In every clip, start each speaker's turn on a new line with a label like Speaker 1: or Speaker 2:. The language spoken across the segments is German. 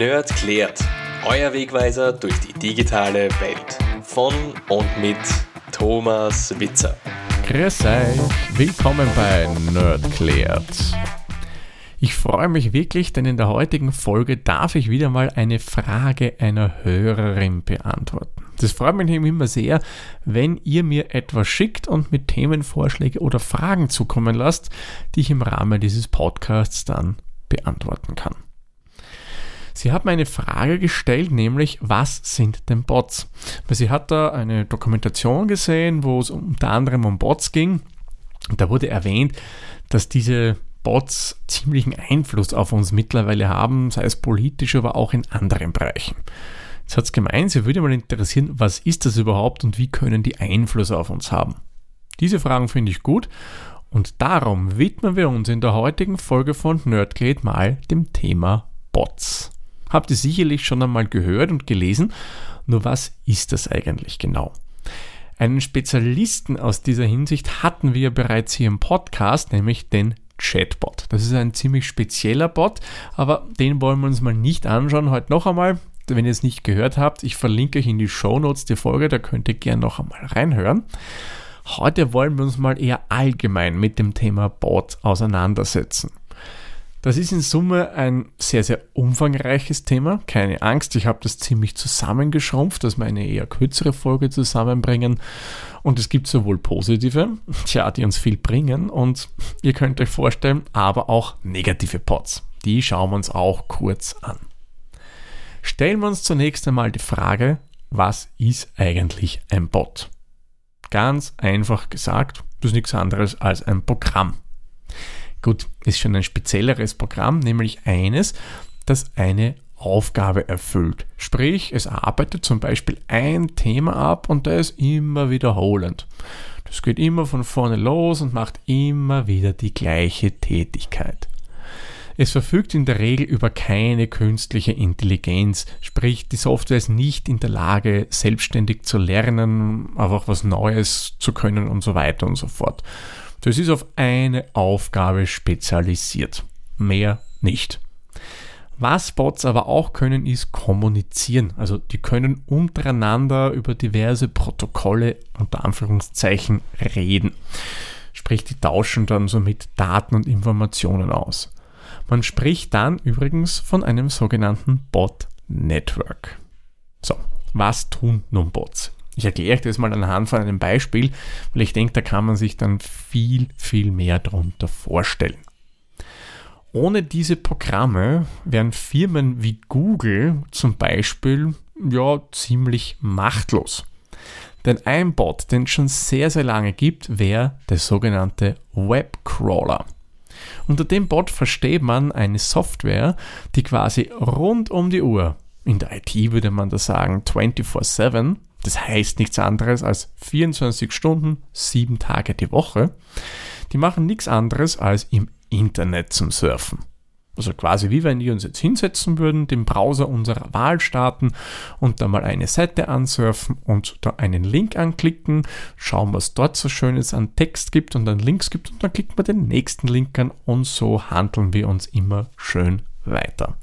Speaker 1: Nerd klärt. Euer Wegweiser durch die digitale Welt. Von und mit Thomas Witzer.
Speaker 2: Grüß euch, willkommen bei Nerd klärt. Ich freue mich wirklich, denn in der heutigen Folge darf ich wieder mal eine Frage einer Hörerin beantworten. Das freut mich nämlich immer sehr, wenn ihr mir etwas schickt und mit Themenvorschläge oder Fragen zukommen lasst, die ich im Rahmen dieses Podcasts dann beantworten kann. Sie hat mir eine Frage gestellt, nämlich was sind denn Bots? Weil sie hat da eine Dokumentation gesehen, wo es unter anderem um Bots ging. Und da wurde erwähnt, dass diese Bots ziemlichen Einfluss auf uns mittlerweile haben, sei es politisch, aber auch in anderen Bereichen. Jetzt hat es gemeint, sie würde mal interessieren, was ist das überhaupt und wie können die Einfluss auf uns haben? Diese Fragen finde ich gut und darum widmen wir uns in der heutigen Folge von Nerdgate mal dem Thema Bots. Habt ihr sicherlich schon einmal gehört und gelesen, nur was ist das eigentlich genau? Einen Spezialisten aus dieser Hinsicht hatten wir bereits hier im Podcast, nämlich den Chatbot. Das ist ein ziemlich spezieller Bot, aber den wollen wir uns mal nicht anschauen. Heute noch einmal, wenn ihr es nicht gehört habt, ich verlinke euch in die Show Notes die Folge, da könnt ihr gerne noch einmal reinhören. Heute wollen wir uns mal eher allgemein mit dem Thema Bot auseinandersetzen. Das ist in Summe ein sehr, sehr umfangreiches Thema. Keine Angst, ich habe das ziemlich zusammengeschrumpft, dass wir eine eher kürzere Folge zusammenbringen. Und es gibt sowohl positive, tja, die uns viel bringen, und ihr könnt euch vorstellen, aber auch negative Pots. Die schauen wir uns auch kurz an. Stellen wir uns zunächst einmal die Frage, was ist eigentlich ein Bot? Ganz einfach gesagt, das ist nichts anderes als ein Programm. Gut, ist schon ein spezielleres Programm, nämlich eines, das eine Aufgabe erfüllt. Sprich, es arbeitet zum Beispiel ein Thema ab und da ist immer wiederholend. Das geht immer von vorne los und macht immer wieder die gleiche Tätigkeit. Es verfügt in der Regel über keine künstliche Intelligenz, sprich die Software ist nicht in der Lage, selbstständig zu lernen, einfach was Neues zu können und so weiter und so fort. Das ist auf eine Aufgabe spezialisiert. Mehr nicht. Was Bots aber auch können, ist kommunizieren. Also die können untereinander über diverse Protokolle unter Anführungszeichen reden. Sprich, die tauschen dann somit Daten und Informationen aus. Man spricht dann übrigens von einem sogenannten Bot Network. So, was tun nun Bots? Ich erkläre das mal anhand von einem Beispiel, weil ich denke, da kann man sich dann viel, viel mehr darunter vorstellen. Ohne diese Programme wären Firmen wie Google zum Beispiel ja ziemlich machtlos. Denn ein Bot, den es schon sehr, sehr lange gibt, wäre der sogenannte Webcrawler. Unter dem Bot versteht man eine Software, die quasi rund um die Uhr, in der IT würde man da sagen 24/7, das heißt nichts anderes als 24 Stunden, 7 Tage die Woche. Die machen nichts anderes als im Internet zum Surfen. Also quasi wie wenn die uns jetzt hinsetzen würden, den Browser unserer Wahl starten und da mal eine Seite ansurfen und da einen Link anklicken, schauen, was dort so Schönes an Text gibt und an Links gibt und dann klicken wir den nächsten Link an und so handeln wir uns immer schön weiter.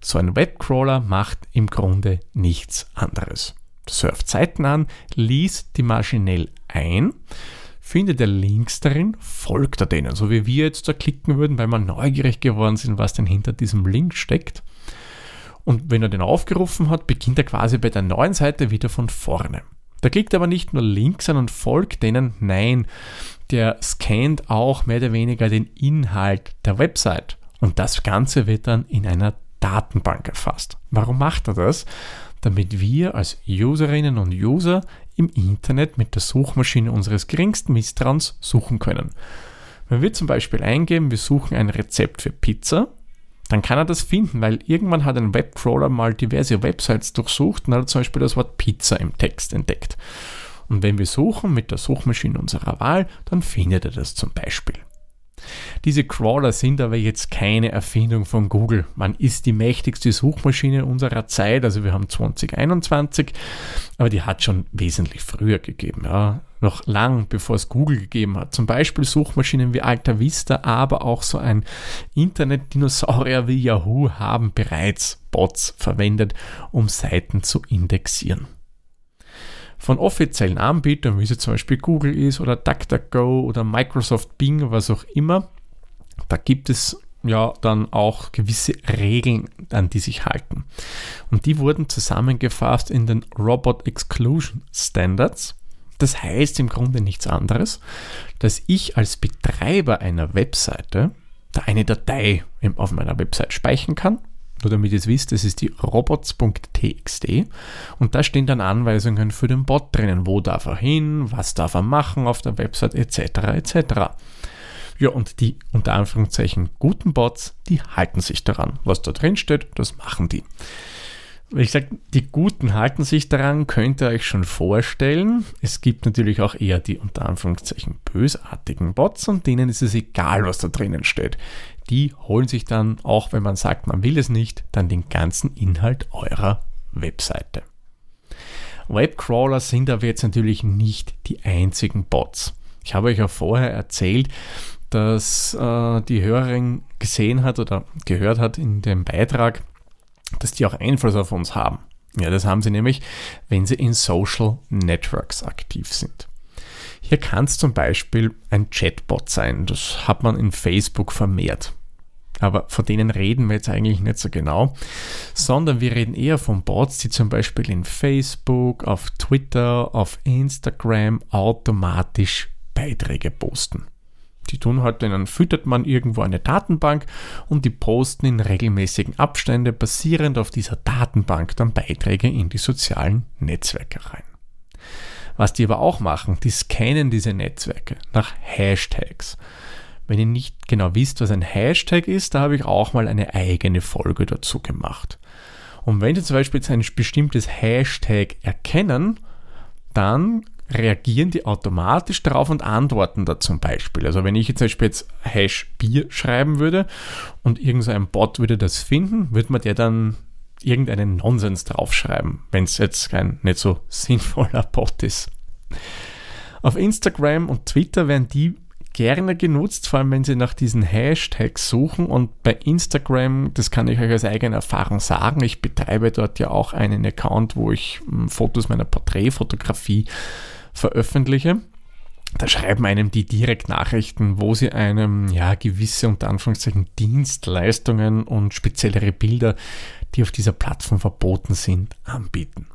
Speaker 2: So ein Webcrawler macht im Grunde nichts anderes surft Seiten an, liest die maschinell ein, findet er Links darin, folgt er denen, so wie wir jetzt da klicken würden, weil wir neugierig geworden sind, was denn hinter diesem Link steckt. Und wenn er den aufgerufen hat, beginnt er quasi bei der neuen Seite wieder von vorne. Da klickt aber nicht nur Links und folgt denen, nein, der scannt auch mehr oder weniger den Inhalt der Website. Und das Ganze wird dann in einer Datenbank erfasst. Warum macht er das? Damit wir als Userinnen und User im Internet mit der Suchmaschine unseres geringsten Misstrauens suchen können. Wenn wir zum Beispiel eingeben, wir suchen ein Rezept für Pizza, dann kann er das finden, weil irgendwann hat ein Webcrawler mal diverse Websites durchsucht und hat zum Beispiel das Wort Pizza im Text entdeckt. Und wenn wir suchen mit der Suchmaschine unserer Wahl, dann findet er das zum Beispiel. Diese Crawler sind aber jetzt keine Erfindung von Google. Man ist die mächtigste Suchmaschine unserer Zeit, also wir haben 2021, aber die hat schon wesentlich früher gegeben, ja. Noch lang bevor es Google gegeben hat. Zum Beispiel Suchmaschinen wie Alta Vista, aber auch so ein Internet-Dinosaurier wie Yahoo haben bereits Bots verwendet, um Seiten zu indexieren. Von offiziellen Anbietern, wie es zum Beispiel Google ist oder DuckDuckGo oder Microsoft Bing, was auch immer, da gibt es ja dann auch gewisse Regeln, an die sich halten. Und die wurden zusammengefasst in den Robot Exclusion Standards. Das heißt im Grunde nichts anderes, dass ich als Betreiber einer Webseite da eine Datei auf meiner Website speichern kann. Nur damit ihr es wisst, das ist die robots.txt und da stehen dann Anweisungen für den Bot drinnen. Wo darf er hin, was darf er machen auf der Website etc. etc. Ja, und die unter Anführungszeichen guten Bots, die halten sich daran. Was da drin steht, das machen die. Ich sage, die Guten halten sich daran, könnt ihr euch schon vorstellen. Es gibt natürlich auch eher die unter Anführungszeichen bösartigen Bots und denen ist es egal, was da drinnen steht. Die holen sich dann, auch wenn man sagt, man will es nicht, dann den ganzen Inhalt eurer Webseite. Webcrawler sind aber jetzt natürlich nicht die einzigen Bots. Ich habe euch ja vorher erzählt, dass äh, die Hörerin gesehen hat oder gehört hat in dem Beitrag, dass die auch Einfluss auf uns haben. Ja, das haben sie nämlich, wenn sie in Social Networks aktiv sind. Hier kann es zum Beispiel ein Chatbot sein. Das hat man in Facebook vermehrt. Aber von denen reden wir jetzt eigentlich nicht so genau, sondern wir reden eher von Bots, die zum Beispiel in Facebook, auf Twitter, auf Instagram automatisch Beiträge posten. Die tun halt, dann füttert man irgendwo eine Datenbank und die posten in regelmäßigen Abstände basierend auf dieser Datenbank dann Beiträge in die sozialen Netzwerke rein. Was die aber auch machen, die scannen diese Netzwerke nach Hashtags. Wenn ihr nicht genau wisst, was ein Hashtag ist, da habe ich auch mal eine eigene Folge dazu gemacht. Und wenn Sie zum Beispiel jetzt ein bestimmtes Hashtag erkennen, dann reagieren die automatisch darauf und antworten da zum Beispiel. Also wenn ich jetzt zum Beispiel jetzt Hash Bier schreiben würde und irgendein Bot würde das finden, würde man der dann irgendeinen Nonsens draufschreiben, wenn es jetzt kein nicht so sinnvoller Bot ist. Auf Instagram und Twitter werden die gerne genutzt, vor allem wenn Sie nach diesen Hashtags suchen. Und bei Instagram, das kann ich euch aus eigener Erfahrung sagen, ich betreibe dort ja auch einen Account, wo ich hm, Fotos meiner Porträtfotografie veröffentliche, da schreiben einem die direkt Nachrichten, wo sie einem ja gewisse unter Anführungszeichen Dienstleistungen und speziellere Bilder, die auf dieser Plattform verboten sind, anbieten.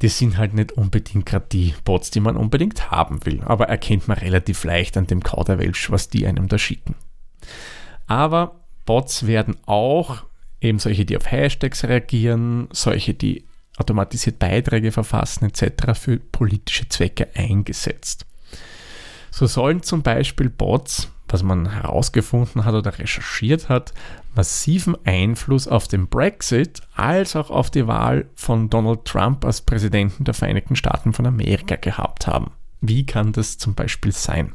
Speaker 2: Das sind halt nicht unbedingt gerade die Bots, die man unbedingt haben will, aber erkennt man relativ leicht an dem Kauderwelsch, was die einem da schicken. Aber Bots werden auch eben solche, die auf Hashtags reagieren, solche, die automatisiert Beiträge verfassen etc. für politische Zwecke eingesetzt. So sollen zum Beispiel Bots, was man herausgefunden hat oder recherchiert hat, massiven Einfluss auf den Brexit als auch auf die Wahl von Donald Trump als Präsidenten der Vereinigten Staaten von Amerika gehabt haben. Wie kann das zum Beispiel sein?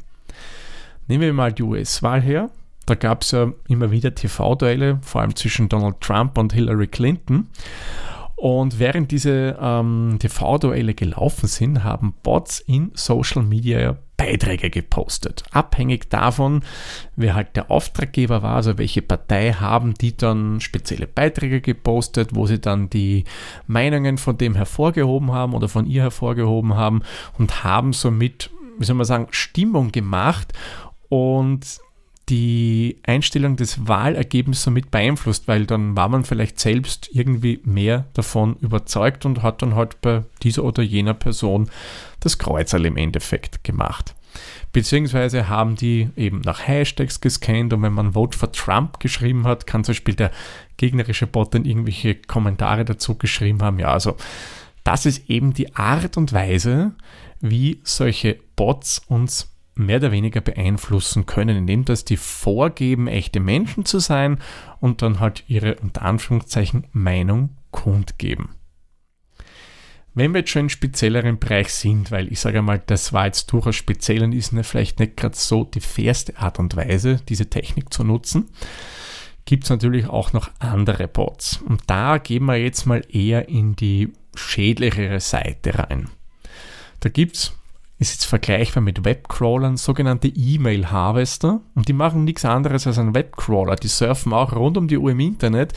Speaker 2: Nehmen wir mal die US-Wahl her. Da gab es ja immer wieder TV-Duelle, vor allem zwischen Donald Trump und Hillary Clinton. Und während diese ähm, TV-Duelle gelaufen sind, haben Bots in Social Media Beiträge gepostet. Abhängig davon, wer halt der Auftraggeber war, also welche Partei haben die dann spezielle Beiträge gepostet, wo sie dann die Meinungen von dem hervorgehoben haben oder von ihr hervorgehoben haben und haben somit, wie soll man sagen, Stimmung gemacht und die Einstellung des Wahlergebnisses somit beeinflusst, weil dann war man vielleicht selbst irgendwie mehr davon überzeugt und hat dann halt bei dieser oder jener Person das Kreuzerl im Endeffekt gemacht. Beziehungsweise haben die eben nach Hashtags gescannt und wenn man Vote for Trump geschrieben hat, kann zum Beispiel der gegnerische Bot dann irgendwelche Kommentare dazu geschrieben haben. Ja, also das ist eben die Art und Weise, wie solche Bots uns mehr oder weniger beeinflussen können, indem dass die vorgeben, echte Menschen zu sein und dann halt ihre unter Anführungszeichen Meinung kundgeben. Wenn wir jetzt schon in spezielleren Bereich sind, weil ich sage mal, das war jetzt durchaus speziell und ist vielleicht nicht gerade so die fairste Art und Weise, diese Technik zu nutzen, gibt es natürlich auch noch andere Bots. Und da gehen wir jetzt mal eher in die schädlichere Seite rein. Da gibt es ist jetzt vergleichbar mit Webcrawlern, sogenannte E-Mail-Harvester. Und die machen nichts anderes als ein Webcrawler. Die surfen auch rund um die Uhr im Internet.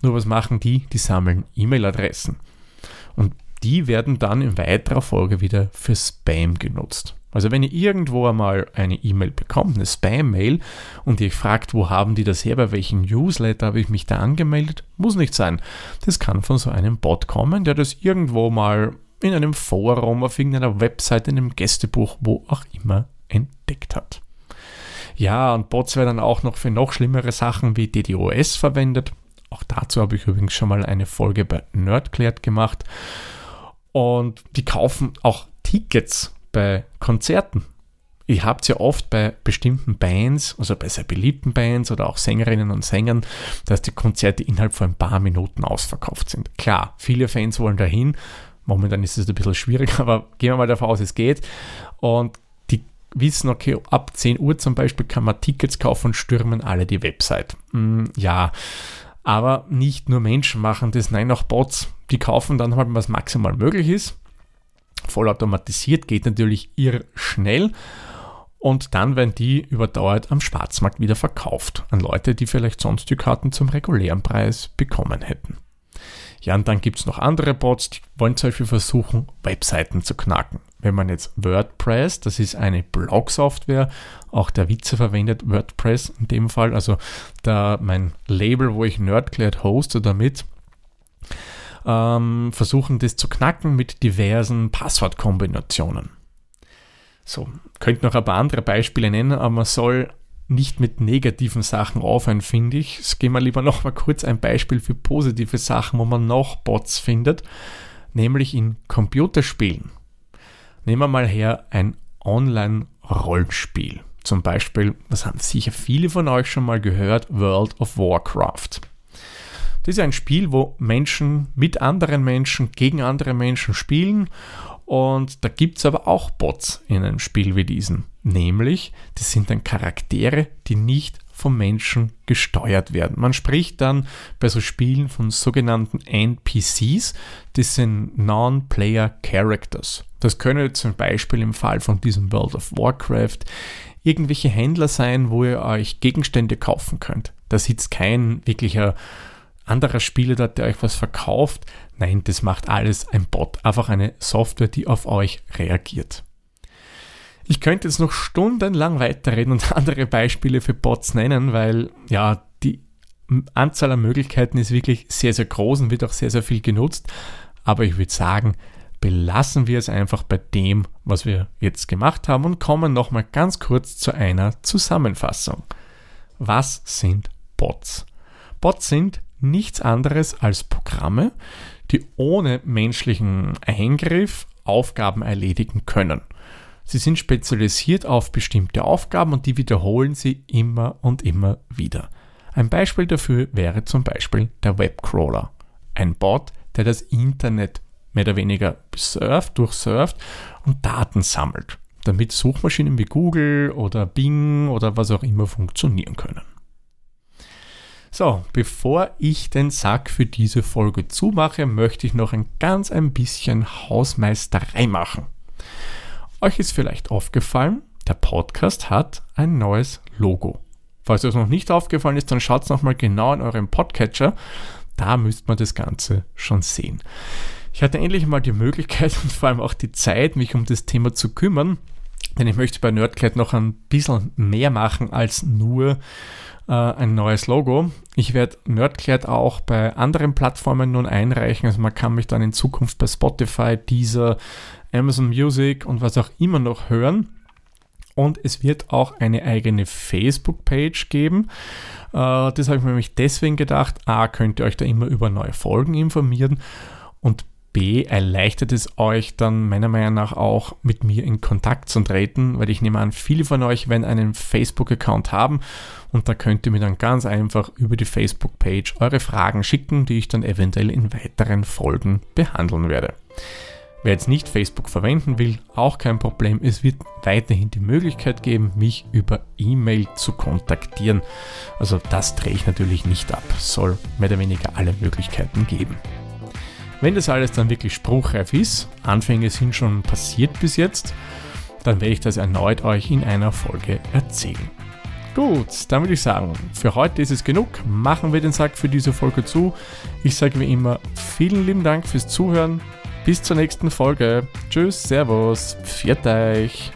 Speaker 2: Nur was machen die? Die sammeln E-Mail-Adressen. Und die werden dann in weiterer Folge wieder für Spam genutzt. Also wenn ihr irgendwo einmal eine E-Mail bekommt, eine Spam-Mail und ihr fragt, wo haben die das her, bei welchem Newsletter habe ich mich da angemeldet, muss nicht sein. Das kann von so einem Bot kommen, der das irgendwo mal in einem Forum, auf irgendeiner Website, in einem Gästebuch, wo auch immer entdeckt hat. Ja, und Bots werden auch noch für noch schlimmere Sachen wie DDoS verwendet. Auch dazu habe ich übrigens schon mal eine Folge bei Nerdclared gemacht. Und die kaufen auch Tickets bei Konzerten. Ihr habt ja oft bei bestimmten Bands, also bei sehr beliebten Bands oder auch Sängerinnen und Sängern, dass die Konzerte innerhalb von ein paar Minuten ausverkauft sind. Klar, viele Fans wollen dahin Momentan ist es ein bisschen schwierig, aber gehen wir mal davon aus, es geht. Und die wissen, okay, ab 10 Uhr zum Beispiel kann man Tickets kaufen und stürmen alle die Website. Hm, ja, aber nicht nur Menschen machen das, nein, auch Bots, die kaufen dann halt, was maximal möglich ist. Vollautomatisiert geht natürlich irr schnell. Und dann werden die überdauert am Schwarzmarkt wieder verkauft an Leute, die vielleicht sonst die Karten zum regulären Preis bekommen hätten. Ja, und dann gibt es noch andere Bots, die wollen zum Beispiel versuchen, Webseiten zu knacken. Wenn man jetzt WordPress, das ist eine Blog-Software, auch der Witze verwendet WordPress in dem Fall, also da mein Label, wo ich Nerdclared hoste damit, ähm, versuchen das zu knacken mit diversen Passwortkombinationen. So, könnte noch ein paar andere Beispiele nennen, aber man soll nicht mit negativen Sachen aufhören, finde ich. Es gehen wir lieber noch mal kurz ein Beispiel für positive Sachen, wo man noch Bots findet, nämlich in Computerspielen. Nehmen wir mal her ein Online-Rollenspiel. Zum Beispiel, das haben sicher viele von euch schon mal gehört, World of Warcraft. Das ist ein Spiel, wo Menschen mit anderen Menschen gegen andere Menschen spielen und da gibt es aber auch Bots in einem Spiel wie diesem. Nämlich, das sind dann Charaktere, die nicht vom Menschen gesteuert werden. Man spricht dann bei so Spielen von sogenannten NPCs, das sind Non-Player Characters. Das können zum Beispiel im Fall von diesem World of Warcraft irgendwelche Händler sein, wo ihr euch Gegenstände kaufen könnt. Da sitzt kein wirklicher anderer Spieler dort, der euch was verkauft. Nein, das macht alles ein Bot. Einfach eine Software, die auf euch reagiert. Ich könnte jetzt noch stundenlang weiterreden und andere Beispiele für Bots nennen, weil ja, die Anzahl an Möglichkeiten ist wirklich sehr, sehr groß und wird auch sehr, sehr viel genutzt. Aber ich würde sagen, belassen wir es einfach bei dem, was wir jetzt gemacht haben und kommen nochmal ganz kurz zu einer Zusammenfassung. Was sind Bots? Bots sind nichts anderes als Programme, die ohne menschlichen Eingriff Aufgaben erledigen können. Sie sind spezialisiert auf bestimmte Aufgaben und die wiederholen sie immer und immer wieder. Ein Beispiel dafür wäre zum Beispiel der Webcrawler. Ein Bot, der das Internet mehr oder weniger surft, durchsurft und Daten sammelt, damit Suchmaschinen wie Google oder Bing oder was auch immer funktionieren können. So, bevor ich den Sack für diese Folge zumache, möchte ich noch ein ganz ein bisschen Hausmeisterei machen. Euch ist vielleicht aufgefallen, der Podcast hat ein neues Logo. Falls euch noch nicht aufgefallen ist, dann schaut nochmal genau in eurem Podcatcher. Da müsst man das Ganze schon sehen. Ich hatte endlich mal die Möglichkeit und vor allem auch die Zeit, mich um das Thema zu kümmern, denn ich möchte bei Nerdclad noch ein bisschen mehr machen als nur äh, ein neues Logo. Ich werde Nerdclad auch bei anderen Plattformen nun einreichen. Also man kann mich dann in Zukunft bei Spotify, Deezer, Amazon Music und was auch immer noch hören. Und es wird auch eine eigene Facebook-Page geben. Äh, das habe ich mir nämlich deswegen gedacht. A, könnt ihr euch da immer über neue Folgen informieren. Und B, erleichtert es euch dann meiner Meinung nach auch mit mir in Kontakt zu treten, weil ich nehme an, viele von euch werden einen Facebook-Account haben und da könnt ihr mir dann ganz einfach über die Facebook-Page eure Fragen schicken, die ich dann eventuell in weiteren Folgen behandeln werde. Wer jetzt nicht Facebook verwenden will, auch kein Problem. Es wird weiterhin die Möglichkeit geben, mich über E-Mail zu kontaktieren. Also das drehe ich natürlich nicht ab. Soll mehr oder weniger alle Möglichkeiten geben. Wenn das alles dann wirklich spruchreif ist, Anfänge sind schon passiert bis jetzt, dann werde ich das erneut euch in einer Folge erzählen. Gut, dann würde ich sagen, für heute ist es genug. Machen wir den Sack für diese Folge zu. Ich sage wie immer vielen lieben Dank fürs Zuhören. Bis zur nächsten Folge. Tschüss, Servus, pfiat euch.